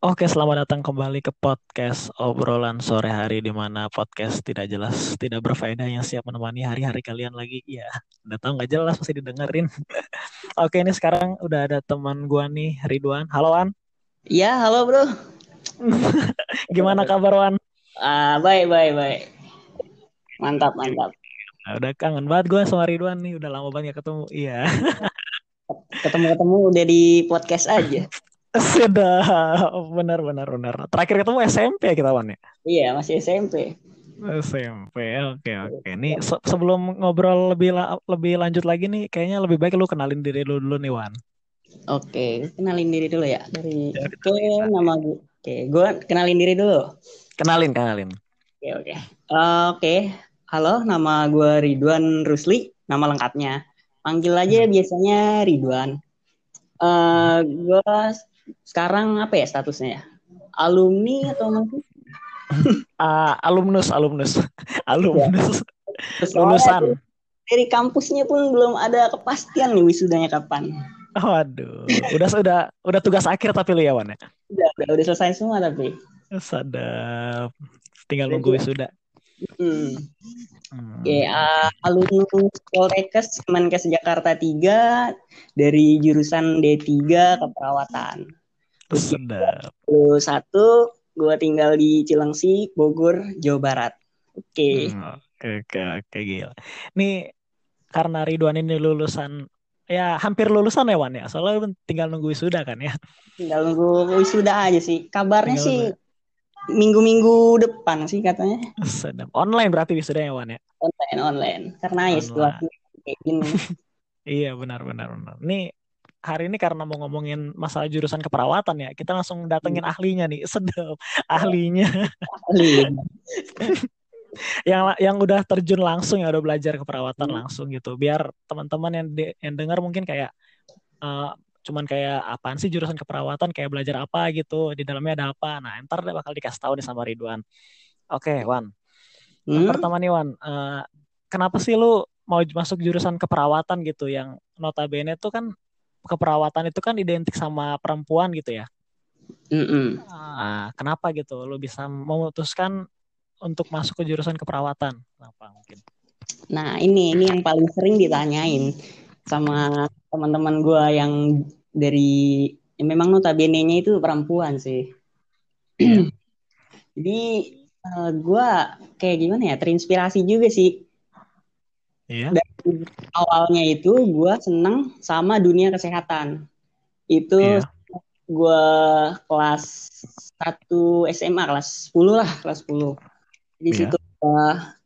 Oke, selamat datang kembali ke podcast obrolan sore hari di mana podcast tidak jelas, tidak berfaedah yang siap menemani hari-hari kalian lagi. Ya, udah tahu nggak jelas pasti didengerin. Oke, ini sekarang udah ada teman gua nih, Ridwan. Halo, Wan. Iya, halo bro. Gimana kabar, Wan? Ah, baik, baik, baik. Mantap, mantap. Nah, udah kangen banget gua sama Ridwan nih, udah lama banget gak ketemu. Iya. Ketemu-ketemu udah di podcast aja. Sudah, benar, benar, benar. Terakhir ketemu SMP ya kita, Wan ya? Iya, masih SMP. SMP, oke oke. Nih se- sebelum ngobrol lebih la- lebih lanjut lagi nih, kayaknya lebih baik lu kenalin diri lu dulu nih, Wan. Oke, kenalin diri dulu ya. Dari Ya, Oke, nama gue. Oke, gue kenalin diri dulu. Kenalin, kenalin. Oke, oke. Eh, Oke, halo, nama gue Ridwan Rusli, nama lengkapnya. Panggil aja biasanya Ridwan. Eh, gue sekarang apa ya statusnya ya? Alumni atau masih? Ah, alumnus, alumnus, alumnus, Terus lulusan. dari kampusnya pun belum ada kepastian nih wisudanya kapan. Waduh, udah udah udah tugas akhir tapi lu ya Wan ya. Udah, udah, udah selesai semua tapi. Sadap. Tinggal Udah nunggu wisuda. Hmm. Hmm. Oke, uh, alumnus Poltekkes Kemenkes Jakarta 3 dari jurusan D3 keperawatan. Sedap. Lalu satu, gua tinggal di Cilengsi, Bogor, Jawa Barat. Oke. Hmm, Oke, oke, oke, gila. Nih karena Ridwan ini lulusan ya hampir lulusan ya Wan ya. Soalnya lu tinggal nunggu wisuda kan ya. Tinggal nunggu wisuda aja sih. Kabarnya Tinggal sih minggu-minggu depan sih katanya. Sedap. Online berarti wisudanya Wan ya. Online, online. Karena ya situasi kayak gini. Iya benar benar benar. Nih hari ini karena mau ngomongin masalah jurusan keperawatan ya, kita langsung datengin ahlinya nih. Sedap. Ahlinya Ahli. yang yang udah terjun langsung ya udah belajar keperawatan Hmm. langsung gitu. Biar teman-teman yang de- yang dengar mungkin kayak eh, cuman kayak apaan sih jurusan keperawatan kayak belajar apa gitu di dalamnya ada apa nah ntar deh bakal dikasih tahu nih sama Ridwan oke Wan yang Hmm? pertama nih Wan eh, kenapa sih lu mau masuk jurusan keperawatan gitu yang notabene tuh kan keperawatan itu kan identik sama perempuan gitu ya Mm-mm. Ah, kenapa gitu lu bisa memutuskan untuk masuk ke jurusan keperawatan kenapa mungkin Nah, ini ini yang paling sering ditanyain sama teman-teman gua yang dari ya memang notabene-nya itu perempuan sih. Jadi eh, gua kayak gimana ya, terinspirasi juga sih. Iya Dari awalnya itu gua seneng sama dunia kesehatan. Itu Iya. gua kelas 1 SMA, kelas 10 lah, kelas 10. Di Iya. situ gua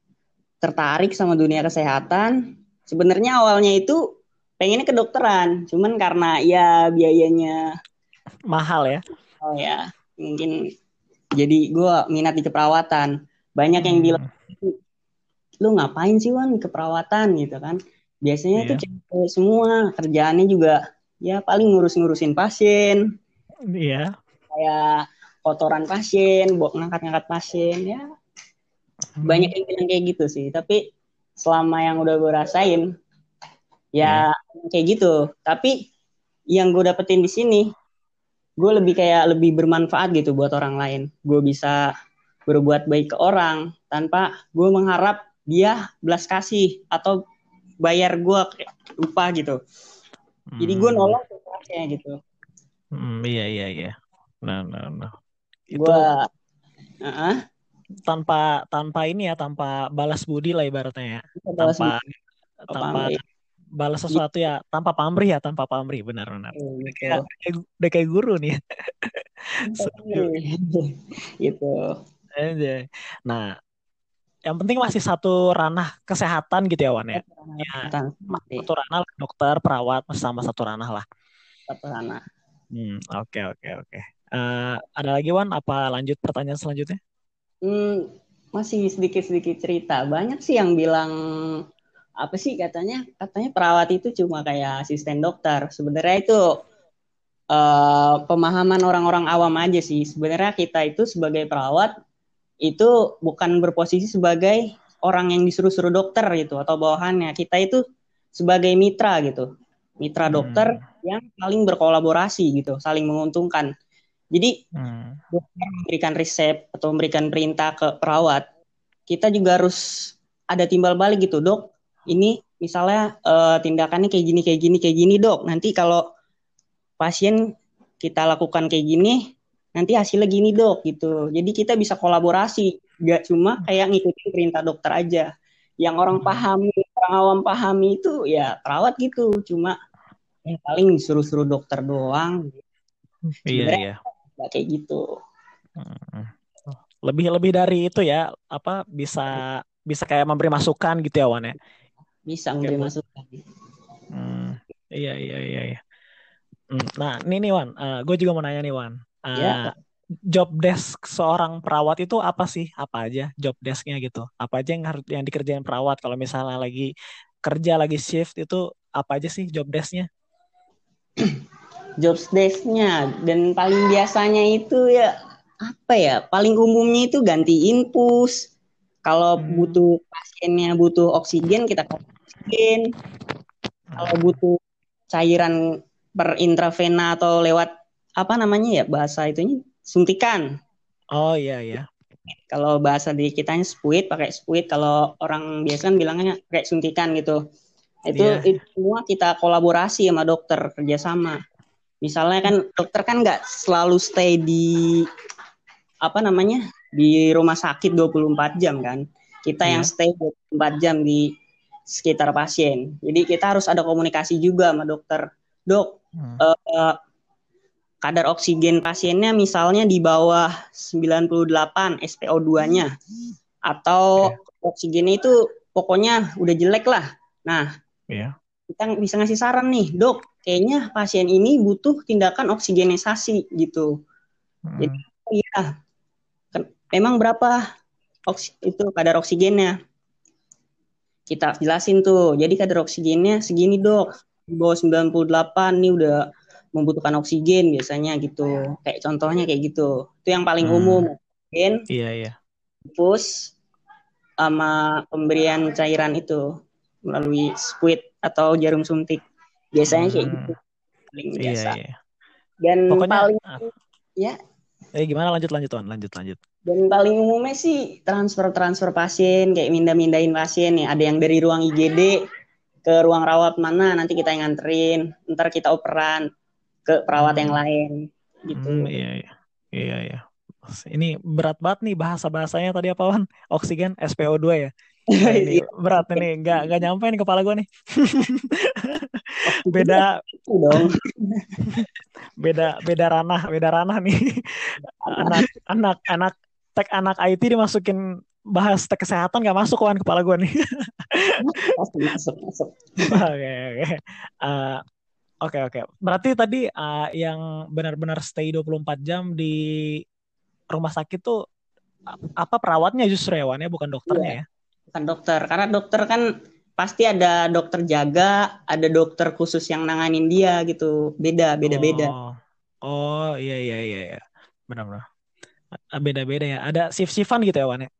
tertarik sama dunia kesehatan. Sebenarnya awalnya itu pengennya kedokteran, cuman karena ya biayanya mahal ya oh ya mungkin jadi gua minat di keperawatan. Banyak yang Hmm. bilang lu ngapain sih Wan keperawatan gitu kan? Biasanya Iya. tuh cewek semua kerjaannya juga ya paling ngurus-ngurusin pasien, iya. Kayak kotoran pasien, buat ngangkat-ngangkat pasien ya. Hmm. banyak yang bilang kayak gitu sih tapi selama yang udah gue rasain ya kayak gitu. Tapi yang gue dapetin di sini gue lebih kayak lebih bermanfaat gitu buat orang lain. Gue bisa berbuat baik ke orang tanpa gue mengharap dia belas kasih atau bayar gue upah gitu jadi gue Hmm. nolong ikhlasnya gitu Hmm, iya iya iya. Nah, nah, nah. Itu gue Heeh, tanpa tanpa ini ya, tanpa balas budi lah ibaratnya ya. balas Tanpa budi, tanpa pamrih. balas sesuatu ya, tanpa pamrih ya, tanpa pamrih benar-benar. Hmm, Udah kayak, udah kayak, kayak guru nih. Gitu Aja. Nah, yang penting masih satu ranah kesehatan gitu ya Wan ya. Ya, satu ranah lah, dokter, perawat, sama satu ranah lah. satu sana. Hmm, oke oke oke. Eh, ada lagi Wan? Apa lanjut pertanyaan selanjutnya? Hmm, masih sedikit-sedikit cerita. Banyak sih yang bilang apa sih katanya? Katanya perawat itu cuma kayak asisten dokter. Sebenarnya itu eh, pemahaman orang-orang awam aja sih. Sebenarnya kita itu sebagai perawat itu bukan berposisi sebagai orang yang disuruh-suruh dokter gitu atau bawahannya. Kita itu sebagai mitra gitu. Mitra dokter Hmm. yang saling berkolaborasi gitu, saling menguntungkan. Jadi hmm. memberikan resep atau memberikan perintah ke perawat, kita juga harus ada timbal balik gitu, dok. Ini misalnya uh, tindakannya kayak gini, kayak gini, kayak gini, dok. Nanti kalau pasien kita lakukan kayak gini, nanti hasilnya gini, dok, gitu. Jadi kita bisa kolaborasi, gak cuma kayak ngikutin perintah dokter aja. Yang orang hmm. pahami, orang awam pahami itu ya perawat gitu, cuma yang paling suruh-suruh dokter doang. Iya, iya nggak kayak gitu hmm. lebih lebih dari itu ya apa bisa bisa kayak memberi masukan gitu ya Wan ya bisa memberi masukan hmm. iya iya iya iya hmm. nah ini nih Wan uh, eh, gue juga mau nanya nih Wan uh, ya. job desk seorang perawat itu apa sih? Apa aja job desknya gitu? Apa aja yang harus yang dikerjain perawat? Kalau misalnya lagi kerja lagi shift itu apa aja sih job desknya? Job desk-nya. Dan paling biasanya itu ya apa ya? Paling umumnya itu ganti infus. Kalau hmm. butuh pasiennya butuh oksigen kita kasih oksigen. Kalau butuh cairan per intravena atau lewat apa namanya ya bahasa itunya suntikan. Oh iya iya. Kalau bahasa di kitanya spuit pakai spuit kalau orang biasa kan bilangnya kayak suntikan gitu. Itu, yeah. itu semua kita kolaborasi sama dokter kerjasama. Misalnya kan dokter kan nggak selalu stay di apa namanya di rumah sakit 24 jam kan. Kita yeah. yang stay 24 jam di sekitar pasien. Jadi kita harus ada komunikasi juga sama dokter. Dok hmm. uh, kadar oksigen pasiennya misalnya di bawah 98 SPO2-nya atau okay. oksigennya itu pokoknya udah jelek lah nah yeah. kita bisa ngasih saran nih dok kayaknya pasien ini butuh tindakan oksigenisasi gitu. Hmm. Jadi iya, memang berapa oks itu kadar oksigennya? Kita jelasin tuh. Jadi kadar oksigennya segini dok, di bawah 98 nih udah membutuhkan oksigen biasanya gitu. Kayak contohnya kayak gitu. Itu yang paling hmm. umum. Oksigen. Iya iya. Pus sama pemberian cairan itu melalui squid atau jarum suntik biasanya kayak hmm. gitu paling iya, biasa iya, iya. dan Pokoknya, paling ah. ya eh gimana lanjut lanjut tuan lanjut lanjut dan paling umumnya sih transfer transfer pasien kayak mindah mindahin pasien nih ada yang dari ruang IGD ke ruang rawat mana nanti kita yang nganterin ntar kita operan ke perawat hmm. yang lain gitu. Hmm, iya iya. Iya iya. Ini berat banget nih bahasa bahasanya tadi apa wan? Oksigen SPO2 ya? Nah, ini iya. berat ini. Nggak nggak nyampe nih kepala gue nih. Beda dong. Beda beda ranah beda ranah nih. Anak anak anak tek anak IT dimasukin bahas tek kesehatan nggak masuk kawan kepala gue nih. Oke oke. Eh, oke oke. Berarti tadi uh, yang benar-benar stay 24 jam di rumah sakit tuh apa perawatnya justru ya Wan ya? Bukan dokternya iya. ya? Bukan dokter. Karena dokter kan pasti ada dokter jaga ada dokter khusus yang nanganin dia gitu. Beda beda beda. Oh, oh iya iya iya iya. Benar benar beda beda ya. Ada shift shiftan gitu ya Wan ya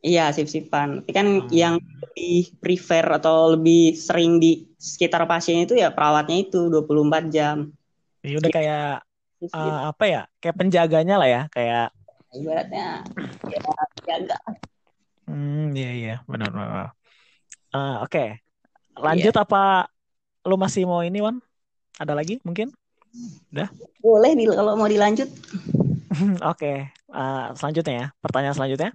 iya shift shiftan tapi kan hmm. yang lebih prefer atau lebih sering di sekitar pasien itu ya perawatnya itu 24 jam ya udah kayak uh, apa ya kayak penjaganya lah ya kayak ibaratnya ya jaga Hmm, iya iya, benar benar. Uh, Oke, okay. lanjut yeah. apa? Lu masih mau ini, Wan? Ada lagi mungkin? Udah? Boleh nih kalau mau dilanjut. Oke, okay. uh, selanjutnya ya. Pertanyaan selanjutnya.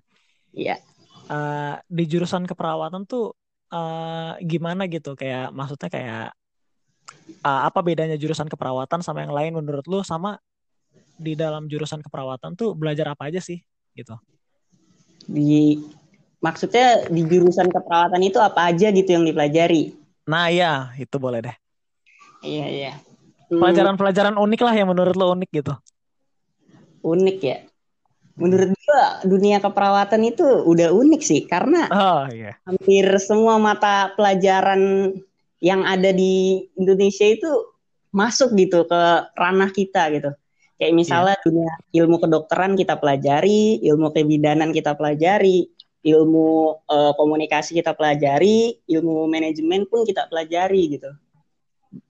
Iya. Yeah. Uh, di jurusan keperawatan tuh uh, gimana gitu? Kayak maksudnya kayak uh, apa bedanya jurusan keperawatan sama yang lain menurut lu? Sama di dalam jurusan keperawatan tuh belajar apa aja sih? Gitu. Di maksudnya di jurusan keperawatan itu apa aja gitu yang dipelajari? Nah iya, itu boleh deh. Iya iya. Pelajaran-pelajaran unik lah yang menurut lo unik gitu. Unik ya. Menurut gua dunia keperawatan itu udah unik sih karena oh, iya. hampir semua mata pelajaran yang ada di Indonesia itu masuk gitu ke ranah kita gitu. Kayak misalnya yeah. dunia ilmu kedokteran kita pelajari, ilmu kebidanan kita pelajari, ilmu uh, komunikasi kita pelajari, ilmu manajemen pun kita pelajari gitu.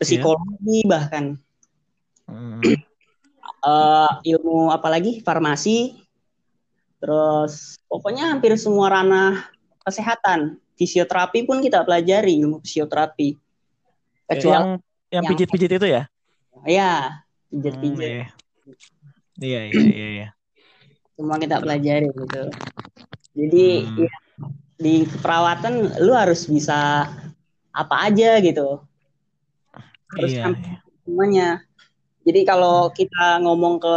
Psikologi yeah. bahkan. Hmm. uh, ilmu apalagi farmasi, terus pokoknya hampir semua ranah kesehatan. Fisioterapi pun kita pelajari ilmu fisioterapi. Kecuali yang yang pijit-pijit itu ya? Ya, pijit-pijit. Hmm, iya. iya, iya, iya, iya. Semua kita pelajari gitu. Jadi hmm. ya, di keperawatan lu harus bisa apa aja gitu. Harus iya, iya. semuanya. Jadi kalau kita ngomong ke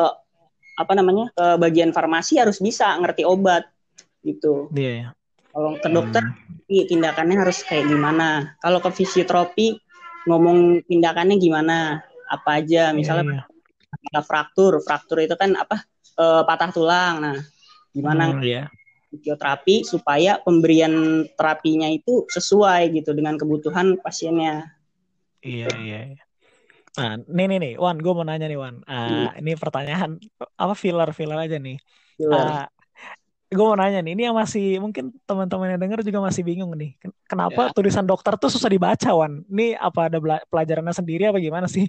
apa namanya ke bagian farmasi harus bisa ngerti obat gitu. Iya. iya. Kalau ke dokter hmm. tindakannya harus kayak gimana. Kalau ke fisioterapi ngomong tindakannya gimana? Apa aja misalnya iya. fraktur, fraktur itu kan apa? E, patah tulang. Nah, gimana hmm, iya. fisioterapi supaya pemberian terapinya itu sesuai gitu dengan kebutuhan pasiennya. Iya, iya, iya. Nah, nih nih nih, Wan, gue mau nanya nih, Wan. Uh, hmm. Ini pertanyaan apa filler filler aja nih. Uh, gue mau nanya nih, ini yang masih mungkin teman-teman yang dengar juga masih bingung nih. Kenapa ya. tulisan dokter tuh susah dibaca, Wan? Ini apa ada pelajarannya sendiri apa gimana sih?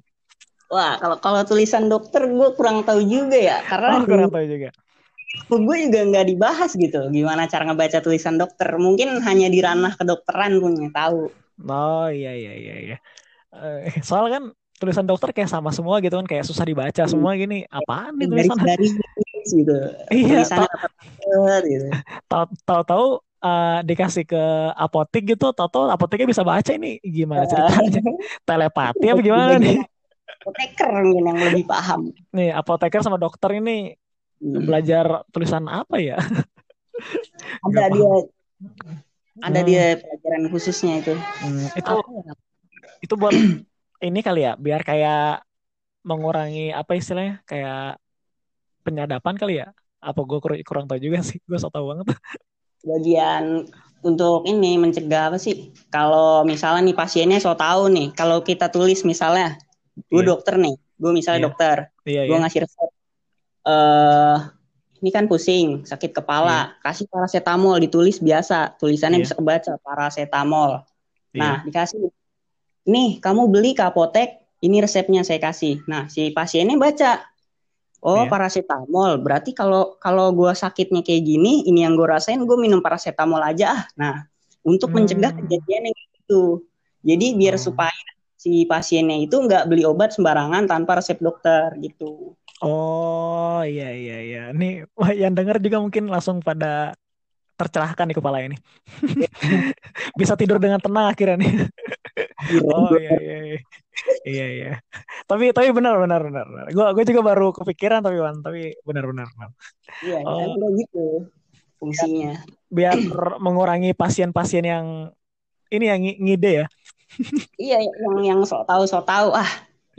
Wah, kalau kalau tulisan dokter gue kurang tahu juga ya, karena oh, kurang tahu juga. Gue juga nggak dibahas gitu, gimana cara ngebaca tulisan dokter. Mungkin hanya di ranah kedokteran nggak tahu. Oh iya iya iya iya. Uh, soal kan tulisan dokter kayak sama semua gitu kan kayak susah dibaca hmm. semua gini apaan nih tulisan dari gitu. Iya gitu. tahu-tahu uh, dikasih ke apotek gitu tahu-tahu apoteknya bisa baca ini. Gimana ceritanya? Telepati apa gimana nih? apoteker mungkin yang lebih paham. Nih apoteker sama dokter ini hmm. belajar tulisan apa ya? Ada dia. Ada hmm. dia pelajaran khususnya itu. Hmm, itu ya? itu buat ini kali ya biar kayak mengurangi apa istilahnya kayak penyadapan kali ya apa gue kurang, kurang tahu juga sih gue so tau banget bagian untuk ini mencegah apa sih kalau misalnya nih pasiennya so tahu nih kalau kita tulis misalnya gue yeah. dokter nih gue misalnya yeah. dokter yeah, gue yeah. ngasih resep uh, ini kan pusing sakit kepala yeah. kasih paracetamol ditulis biasa tulisannya yeah. bisa kebaca paracetamol yeah. nah dikasih nih kamu beli ke apotek, ini resepnya saya kasih. Nah, si pasiennya baca, oh yeah. paracetamol, berarti kalau kalau gue sakitnya kayak gini, ini yang gue rasain, gue minum paracetamol aja ah. Nah, untuk hmm. mencegah kejadian yang itu. Jadi biar hmm. supaya si pasiennya itu nggak beli obat sembarangan tanpa resep dokter gitu. Oh iya iya iya. Nih yang dengar juga mungkin langsung pada tercerahkan di kepala ini. Bisa tidur dengan tenang akhirnya nih. Oh iya iya iya. iya iya. Tapi tapi benar benar benar. Gue gue juga baru kepikiran tapi Wan, tapi benar benar. Iya, oh, gitu fungsinya. Biar, biar mengurangi pasien-pasien yang ini yang ngide ya. iya, yang yang sok tahu sok tahu ah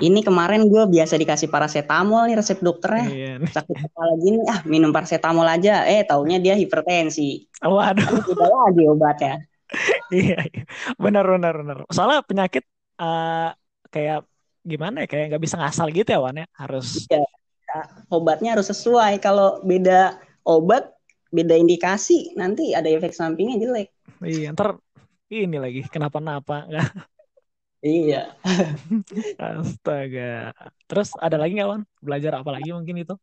ini kemarin gue biasa dikasih paracetamol nih resep dokternya iya. sakit kepala gini ah minum paracetamol aja eh taunya dia hipertensi waduh udah lagi obatnya iya, iya benar benar benar soalnya penyakit uh, kayak gimana ya kayak nggak bisa ngasal gitu ya Wan ya harus iya. obatnya harus sesuai kalau beda obat beda indikasi nanti ada efek sampingnya jelek iya ntar ini lagi kenapa-napa Iya. Astaga. Terus ada lagi nggak, Wan? Belajar apa lagi mungkin itu?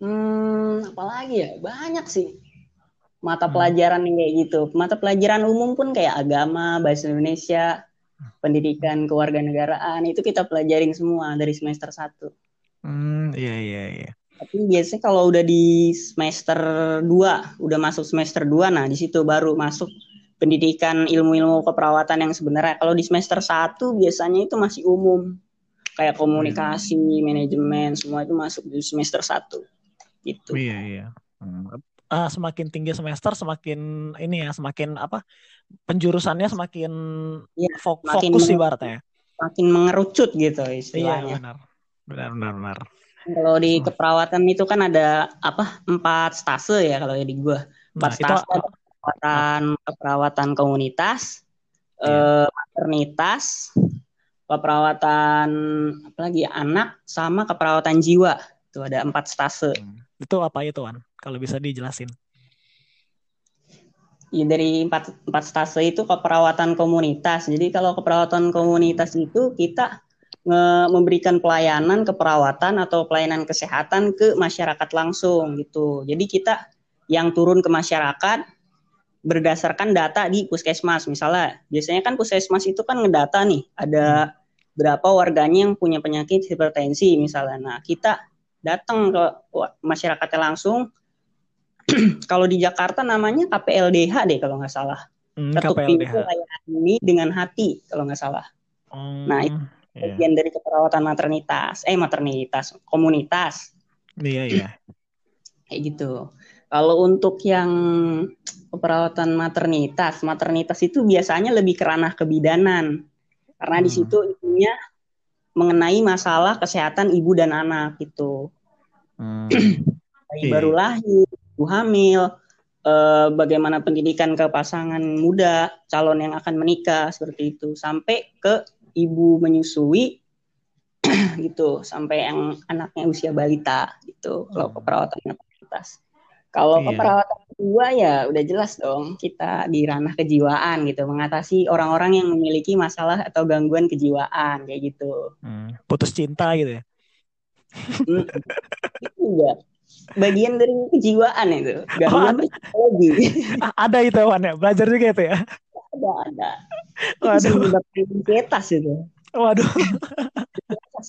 Hmm, apa lagi ya? Banyak sih. Mata hmm. pelajaran yang kayak gitu. Mata pelajaran umum pun kayak agama, bahasa Indonesia, pendidikan kewarganegaraan itu kita pelajarin semua dari semester 1. Hmm, iya iya iya. Tapi biasanya kalau udah di semester 2, udah masuk semester 2 nah di situ baru masuk pendidikan ilmu-ilmu keperawatan yang sebenarnya kalau di semester 1 biasanya itu masih umum kayak komunikasi, hmm. manajemen semua itu masuk di semester 1 gitu. Iya iya. Hmm. Uh, semakin tinggi semester semakin ini ya semakin apa penjurusannya semakin ya, fok semakin fokus ibaratnya. Makin mengerucut gitu istilahnya. Iya benar. Benar benar benar. Kalau di hmm. keperawatan itu kan ada apa empat stase ya kalau di gua. Empat nah, stase itu, keperawatan keperawatan komunitas, yeah. eh, maternitas, keperawatan apalagi anak sama keperawatan jiwa. Itu ada empat stase. Hmm. Itu apa itu, Wan? Kalau bisa dijelasin. Ya, dari empat, empat stase itu keperawatan komunitas. Jadi kalau keperawatan komunitas itu kita memberikan pelayanan keperawatan atau pelayanan kesehatan ke masyarakat langsung gitu. Jadi kita yang turun ke masyarakat berdasarkan data di puskesmas misalnya biasanya kan puskesmas itu kan ngedata nih ada berapa warganya yang punya penyakit hipertensi misalnya nah kita datang ke masyarakatnya langsung kalau di Jakarta namanya KPLDH deh kalau nggak salah hmm, ketuk pintu ini dengan hati kalau nggak salah hmm, nah itu yeah. bagian dari keperawatan maternitas eh maternitas komunitas iya iya kayak gitu kalau untuk yang perawatan maternitas, maternitas itu biasanya lebih ke ranah kebidanan. Karena hmm. di situ intinya mengenai masalah kesehatan ibu dan anak gitu. Hmm. Bayi okay. baru lahir, ibu hamil, eh, bagaimana pendidikan ke pasangan muda, calon yang akan menikah seperti itu, sampai ke ibu menyusui gitu, sampai yang anaknya usia balita gitu. Kalau hmm. perawatan maternitas. Kalau iya. keperawatan kedua ya udah jelas dong kita di ranah kejiwaan gitu mengatasi orang-orang yang memiliki masalah atau gangguan kejiwaan kayak gitu. Hmm, putus cinta gitu ya. Hmm, itu juga bagian dari kejiwaan itu gangguan oh, psikologi. ada itu Wan ya belajar juga itu ya. Ada ada. Waduh. Itu itu. Waduh.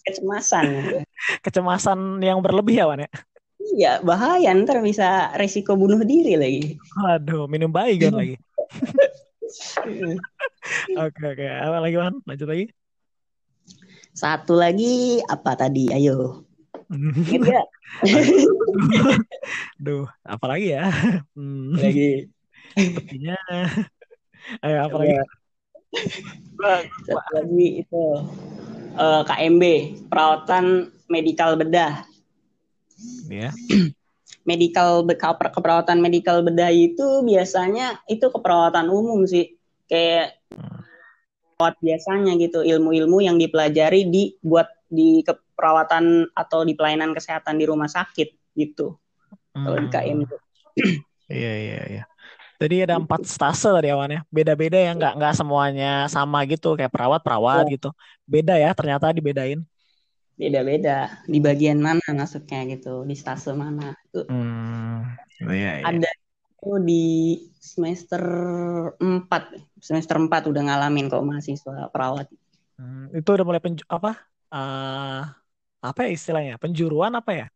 Kecemasan. Kecemasan yang berlebih ya Wan ya. Iya, bahaya ntar bisa resiko bunuh diri lagi. Aduh, minum bayi kan lagi. Oke oke, apa lagi man? Lanjut lagi. Satu lagi apa tadi? Ayo. Ingat Duh, apa lagi ya? Hmm. Lagi. Sepertinya. Ayo apa lagi? Satu lagi itu uh, eh, KMB, perawatan medikal bedah ya. medical keperawatan medical bedah itu biasanya itu keperawatan umum sih kayak perawat biasanya gitu ilmu-ilmu yang dipelajari di buat di keperawatan atau di pelayanan kesehatan di rumah sakit gitu hmm. kalau di KM itu. Iya iya iya. Jadi ada empat stase tadi awannya. Beda-beda ya nggak nggak semuanya sama gitu kayak perawat perawat ya. gitu. Beda ya ternyata dibedain beda-beda di bagian mana masuknya gitu di stase mana itu hmm, iya, iya. ada itu di semester 4 semester 4 udah ngalamin kok mahasiswa perawat hmm, itu udah mulai penju apa uh, apa ya istilahnya? Penjuruan apa ya?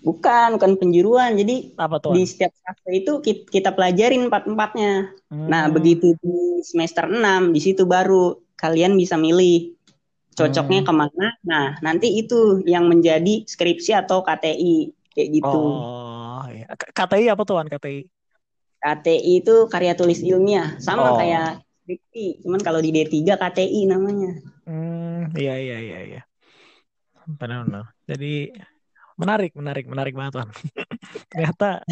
Bukan bukan penjuruan. Jadi apa tuh di setiap stase itu kita pelajarin empat empatnya. Nah, hmm. nah begitu di semester 6 di situ baru kalian bisa milih cocoknya hmm. ke mana. Nah nanti itu yang menjadi skripsi atau KTI kayak gitu. Oh iya. KTI apa tuh kan KTI KTI itu karya tulis ilmiah. Sama oh. kayak skripsi cuman kalau di D3 KTI namanya. Hmm iya iya iya iya. Benar-benar. Jadi menarik menarik menarik banget tuan. Ternyata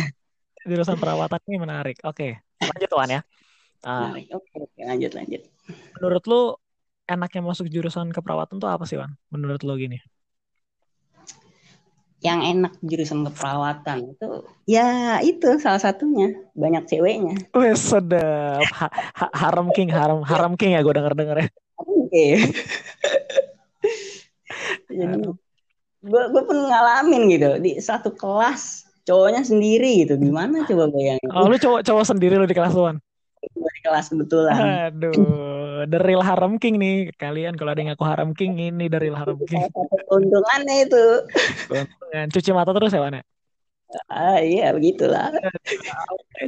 jurusan perawatan ini menarik. Oke lanjut tuan ya. Uh, oke oke. Lanjut lanjut. menurut lu enaknya masuk jurusan keperawatan tuh apa sih, Wan? Menurut lo gini? Yang enak jurusan keperawatan itu ya itu salah satunya banyak ceweknya. Wes sedap. Ha ha haram king, haram haram king ya gue denger denger ya. Oke. Jadi gue gue pun ngalamin gitu di satu kelas cowoknya sendiri gitu gimana coba bayangin. Oh lu cowok cowok sendiri lo di kelas luan? Di kelas kebetulan. Aduh dari Haram King nih. Kalian kalau ada yang ngaku Haram King ini dari Haram King. Keuntungannya itu. Keuntungan. Cuci mata terus ya Wana ah iya begitulah.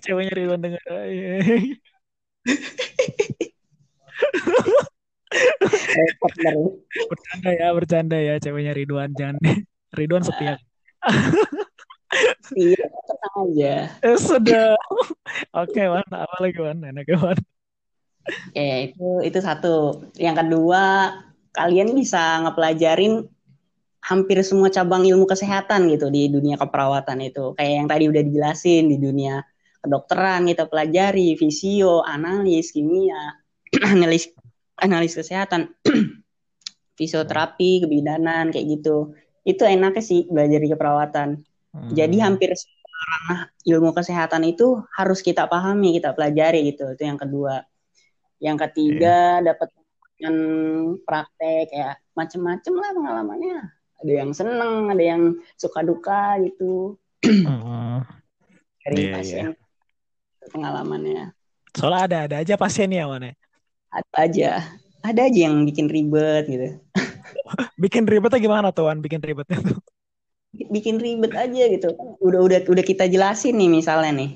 Ceweknya Ridwan dengar bercanda ya bercanda ya ceweknya Ridwan. Jangan Ridwan setia Iya, tenang aja. Eh, sudah. Oke, Wan. Apa lagi, Wan? Enak, Wan. Oke, itu itu satu. Yang kedua, kalian bisa ngepelajarin hampir semua cabang ilmu kesehatan gitu di dunia keperawatan itu. Kayak yang tadi udah dijelasin di dunia kedokteran kita pelajari visio, analis, kimia, analis analis kesehatan, fisioterapi, kebidanan kayak gitu. Itu enaknya sih belajar di keperawatan. Hmm. Jadi hampir semua ilmu kesehatan itu harus kita pahami, kita pelajari gitu. Itu yang kedua. Yang ketiga yeah. dapat dengan praktek ya macem-macem lah pengalamannya ada yang seneng ada yang suka duka gitu Mm, dari Iya, pasien pengalamannya Soalnya ada ada aja pasiennya Wan ya. ada aja ada aja yang bikin ribet gitu Bikin ribetnya gimana tuh Wan? Bikin ribetnya tuh. Bikin ribet aja gitu udah udah udah kita jelasin nih misalnya nih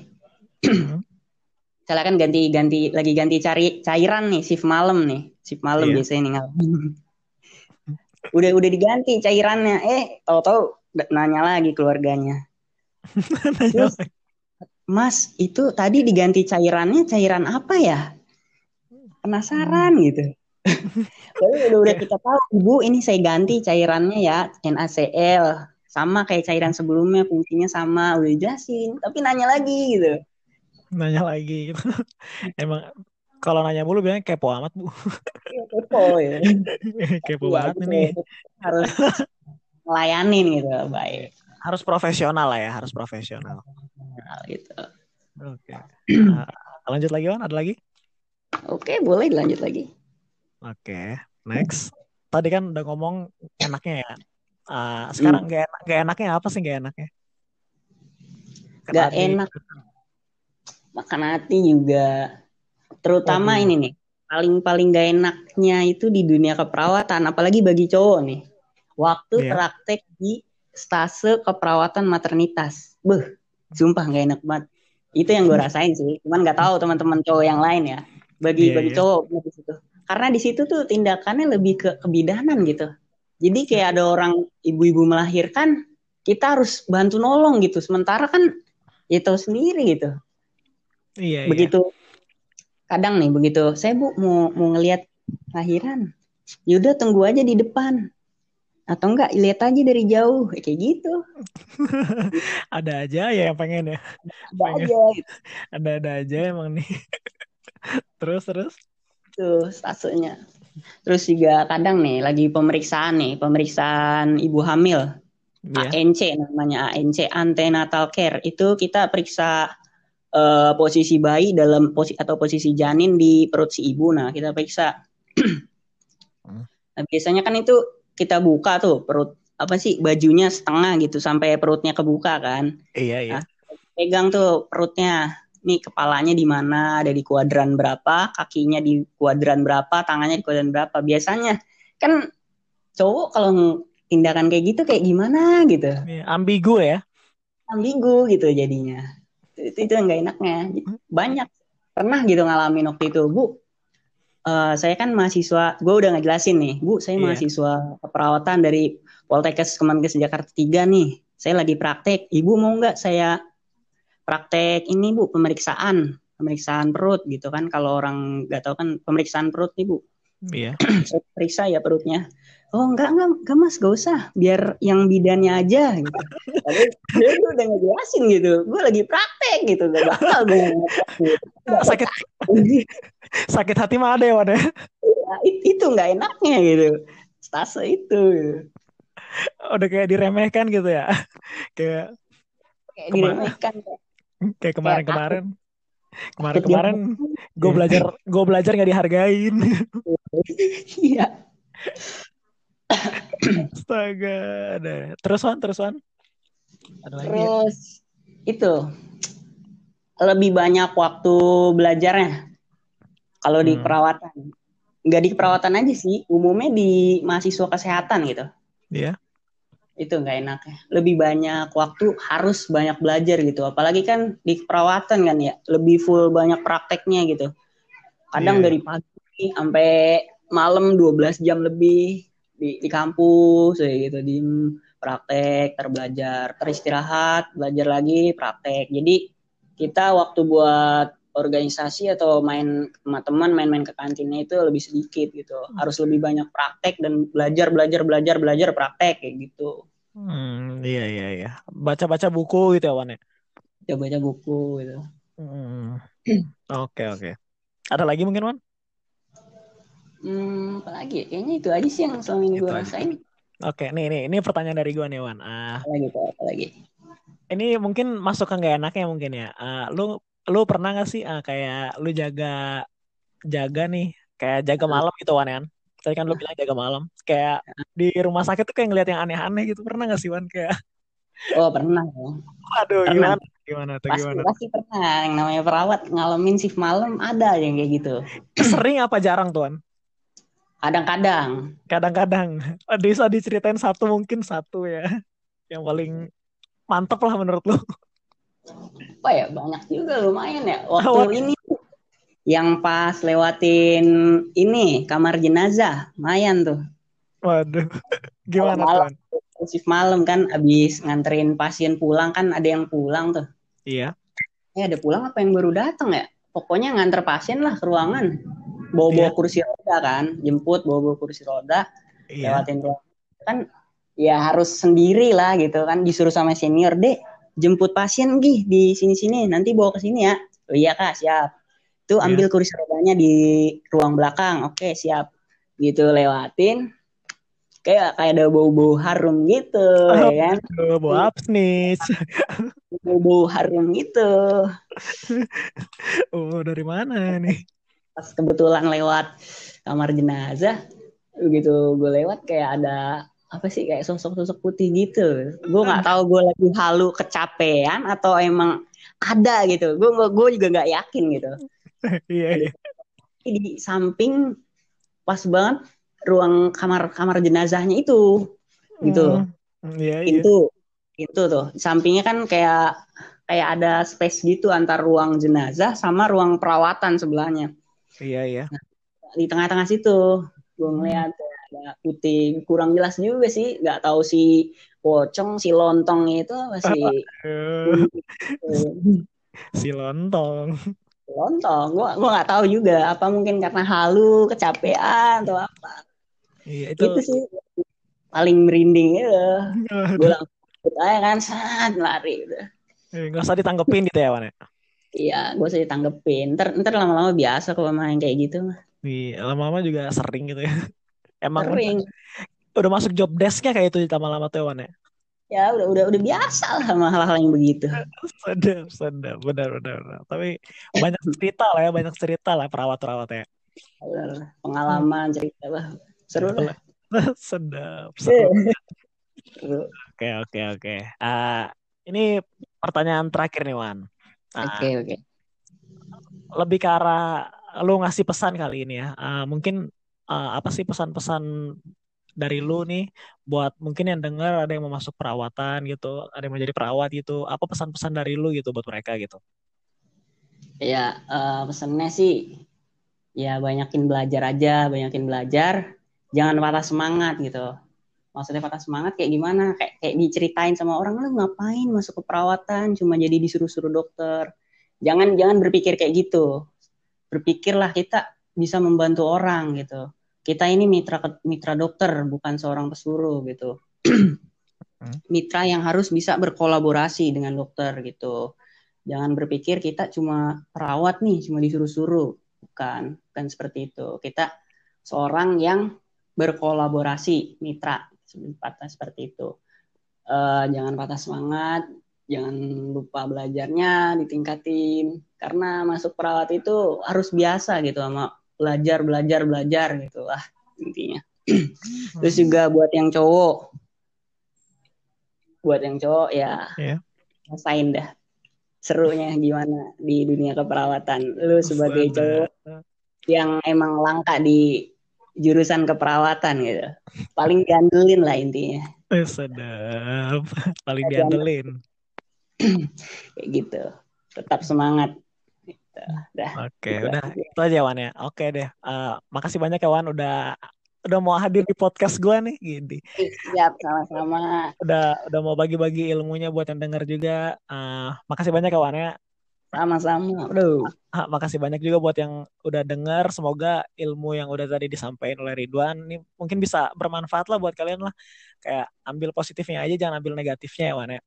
Hmm, misalnya kan ganti ganti lagi ganti cari cairan nih shift malam nih shift malam Iya. biasanya nih udah udah diganti cairannya eh tahu-tahu nanya lagi keluarganya Terus, Mas, itu tadi diganti cairannya cairan apa ya? Penasaran gitu. Lalu udah, udah kita tahu, Ibu, ini saya ganti cairannya ya, NaCl. Sama kayak cairan sebelumnya, fungsinya sama, udah jelasin. Tapi nanya lagi gitu. nanya lagi gitu. Emang kalau nanya mulu bilang kepo amat bu. Iya, kepo ya. kepo Iya, banget ini. Harus ngelayanin gitu, baik. Harus profesional lah ya, harus profesional. Nah, gitu. Oke. Nah, lanjut lagi Wan, ada lagi? Oke, boleh dilanjut lagi. Oke, next. Tadi kan udah ngomong enaknya ya. Ah, sekarang nggak enak, nggak enaknya apa sih nggak enaknya? Gak tadi- enak. Makan hati juga. Terutama Waduh. ini nih. Paling-paling gak enaknya itu di dunia keperawatan. Apalagi bagi cowok nih. Waktu Iya. praktek di stase keperawatan maternitas. Beuh, sumpah gak enak banget. Itu yang gue rasain sih. Cuman gak tahu teman-teman cowok yang lain ya. Bagi Iya, bagi iya. cowok di situ. Karena di situ tuh tindakannya lebih ke kebidanan gitu. Jadi kayak ada orang ibu-ibu melahirkan, kita harus bantu nolong gitu. Sementara kan ya tahu sendiri gitu. Iya, iya. Begitu kadang nih begitu saya Bu mau mau ngelihat lahiran. Yaudah tunggu aja di depan. Atau enggak lihat aja dari jauh kayak gitu. Ada aja ya yang pengen ya. Ada Pengen. aja gitu Ada-ada aja emang nih. terus terus. stasenya. Terus juga kadang nih lagi pemeriksaan nih, pemeriksaan ibu hamil. Iya. ANC namanya ANC antenatal care itu kita periksa eh, posisi bayi dalam posisi atau posisi janin di perut si ibu nah kita periksa nah, biasanya kan itu kita buka tuh perut apa sih bajunya setengah gitu sampai perutnya kebuka kan Iya, iya. pegang tuh perutnya nih kepalanya di mana ada di kuadran berapa kakinya di kuadran berapa tangannya di kuadran berapa. Biasanya kan cowok kalau tindakan kayak gitu kayak gimana gitu. Iya, ambigu ya. ambigu gitu jadinya. Itu itu yang nggak enaknya. Banyak. Pernah gitu ngalamin waktu itu. Bu eh, saya kan mahasiswa gue udah ngejelasin nih. Bu saya Iya. mahasiswa keperawatan dari Poltekkes Kemenkes Jakarta 3 nih. Saya lagi praktek. Ibu mau nggak saya praktek ini bu pemeriksaan pemeriksaan perut gitu kan. Kalau orang nggak tahu kan pemeriksaan perut nih bu. Iya. saya periksa ya perutnya. Oh enggak enggak enggak mas gak usah. Biar yang bidannya aja gitu. Padahal dia tuh udah ngejelasin gitu. Gue lagi praktek gitu. Gak bakal gue. Sakit. sakit hati mah ada ya, Wan ya. Ya, it- itu nggak enaknya gitu. Stase itu. Gitu. Udah kayak diremehkan gitu ya. Kayak kayak diremehkan kayak kemarin-kemarin. Takut Kemarin-kemarin gue belajar gue belajar nggak dihargain. iya Astaga, ada. Terus Wan, terus Wan. Ada lagi ya? terus itu lebih banyak waktu belajarnya kalau di Hmm. perawatan nggak di perawatan aja sih umumnya di mahasiswa kesehatan gitu Iya. Itu nggak enaknya lebih banyak waktu harus banyak belajar gitu. Apalagi kan di perawatan kan ya lebih full banyak prakteknya gitu. Kadang Iya. dari pagi sampai malam 12 jam lebih di, di kampus kayak gitu. Di praktek terbelajar teristirahat belajar lagi praktek. Jadi kita waktu buat organisasi atau main sama teman main-main ke kantinnya itu lebih sedikit gitu harus lebih banyak praktek dan belajar belajar belajar belajar praktek kayak gitu Hmm, iya iya iya. Baca-baca buku gitu ya Wan ya. baca-baca buku gitu Hmm. Oke oke. Ada lagi mungkin Wan? hmm, apalagi ya? kayaknya itu aja sih yang selama ini gue rasain Oke, nih nih ini pertanyaan dari gua nih Wan. Ah, apalagi tuh apalagi ini mungkin masuk ke nggak enaknya mungkin ya. Ah, lu lu pernah nggak sih ah, kayak lu jaga jaga nih kayak jaga malam gitu Wan kan? tadi kan lu bilang jaga malam kayak di rumah sakit tuh kayak ngeliat yang aneh-aneh gitu pernah gak sih Wan kayak Oh pernah dong. aduh Pernah. gimana gimana tuh Pasti, gimana pasti pernah. Yang namanya perawat ngalamin shift malam ada yang kayak gitu. sering apa jarang tuan Kadang-kadang. kadang-kadang bisa diceritain satu mungkin satu ya yang paling mantep lah menurut lu Apa ya banyak juga lumayan ya. Waktu ini yang pas lewatin ini kamar jenazah, lumayan tuh. waduh gimana Malam-malam. tuan Shift malam kan abis nganterin pasien pulang kan ada yang pulang tuh. iya Eh ada pulang apa yang baru datang ya? Pokoknya nganter pasien lah ke ruangan. Bawa-bawa Iya. kursi roda kan, jemput bawa-bawa kursi roda, iya lewatin ruangan. Kan ya harus sendiri lah gitu kan disuruh sama senior, "Dek, jemput pasien gih di sini-sini, nanti bawa ke sini ya." Oh iya Kak, siap. Tuh Iya. ambil kursi rodanya di ruang belakang. Oke, siap. Gitu lewatin. Kayak kayak ada bau-bau harum gitu, Oh. ya kan? Bau apa nih Bau-bau harum gitu. oh dari mana nih pas kebetulan lewat kamar jenazah begitu gue lewat kayak ada apa sih kayak sosok-sosok putih gitu. Gue nggak tahu gue lagi halu kecapean atau emang ada gitu. Gue gue juga nggak yakin gitu. Iya iya. Di samping pas banget ruang kamar kamar jenazahnya itu gitu. Hmm, iya iya. Pintu itu tuh. Sampingnya kan kayak kayak ada space gitu antar ruang jenazah sama ruang perawatan sebelahnya. Iya iya. Di tengah-tengah situ gue ngeliat ada putih kurang jelas juga sih. Nggak tahu si pocong si lontong itu masih si lontong. Lontong? Gue gua nggak tahu juga. Apa mungkin karena halu kecapean atau apa? Iya itu itu sih. Paling merinding Aduh, gue langsung aja kan saat lari gitu nggak usah ditanggepin gitu ya Wan ya? Iya gue sih tanggepin ntar ntar lama-lama biasa kalau main kayak gitu mah. Iya, lama-lama juga sering gitu ya. Emang sering udah masuk job desk-nya kayak itu lama-lama tuh Wan ya. ya udah udah udah biasa lah sama hal-hal yang begitu Sedap, sedap, benar, benar, benar. Tapi banyak cerita lah ya, banyak cerita lah perawat-perawat ya. Bener. pengalaman cerita bah seru lah sedap, seru. Oke, oke, oke. Ah, ini pertanyaan terakhir nih Wan. Ah, Oke oke. lebih ke arah lu ngasih pesan kali ini ya. Ah, mungkin ah, apa sih pesan-pesan dari lu nih buat mungkin yang dengar ada yang mau masuk perawatan gitu, ada yang mau jadi perawat gitu. Apa pesan-pesan dari lu gitu buat mereka gitu? Ya eh, pesannya sih ya banyakin belajar aja, banyakin belajar, jangan patah semangat gitu. Maksudnya patah semangat kayak gimana? Kayak kayak diceritain sama orang lu ngapain masuk ke perawatan cuma jadi disuruh-suruh dokter. Jangan jangan berpikir kayak gitu. Berpikirlah kita bisa membantu orang gitu. Kita ini mitra mitra dokter bukan seorang pesuruh gitu. mitra yang harus bisa berkolaborasi dengan dokter gitu. Jangan berpikir kita cuma perawat nih, cuma disuruh-suruh. Bukan, bukan seperti itu. Kita seorang yang berkolaborasi, mitra, patah seperti itu. Eh, jangan patah semangat, jangan lupa belajarnya, ditingkatin. Karena masuk perawat itu harus biasa gitu sama belajar, belajar, belajar gitu lah intinya. Terus juga buat yang cowok, buat yang cowok ya Iya. rasain dah serunya gimana di dunia keperawatan. Lu sebagai cowok yang emang langka di jurusan keperawatan gitu. Paling diandelin lah intinya. Eh, sedap. Paling diandelin. Kayak gitu. Tetap semangat. Gitu. Dah. Oke, Gitu udah aja. itu aja Wan ya. Oke deh. Eh, makasih banyak ya Wan udah udah mau hadir di podcast gua nih gini. Siap sama-sama. Udah udah mau bagi-bagi ilmunya buat yang denger juga. Eh, makasih banyak ya Wan ya. Sama-sama. Aduh. Ah, makasih banyak juga buat yang udah denger. Semoga ilmu yang udah tadi disampaikan oleh Ridwan ini mungkin bisa bermanfaat lah buat kalian lah. Kayak ambil positifnya aja, jangan ambil negatifnya ya Wan ya.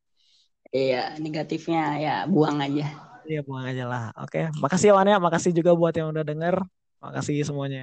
Iya, negatifnya ya buang aja. Iya buang aja lah. Oke, makasih ya Wan ya. Makasih juga buat yang udah denger. Makasih semuanya.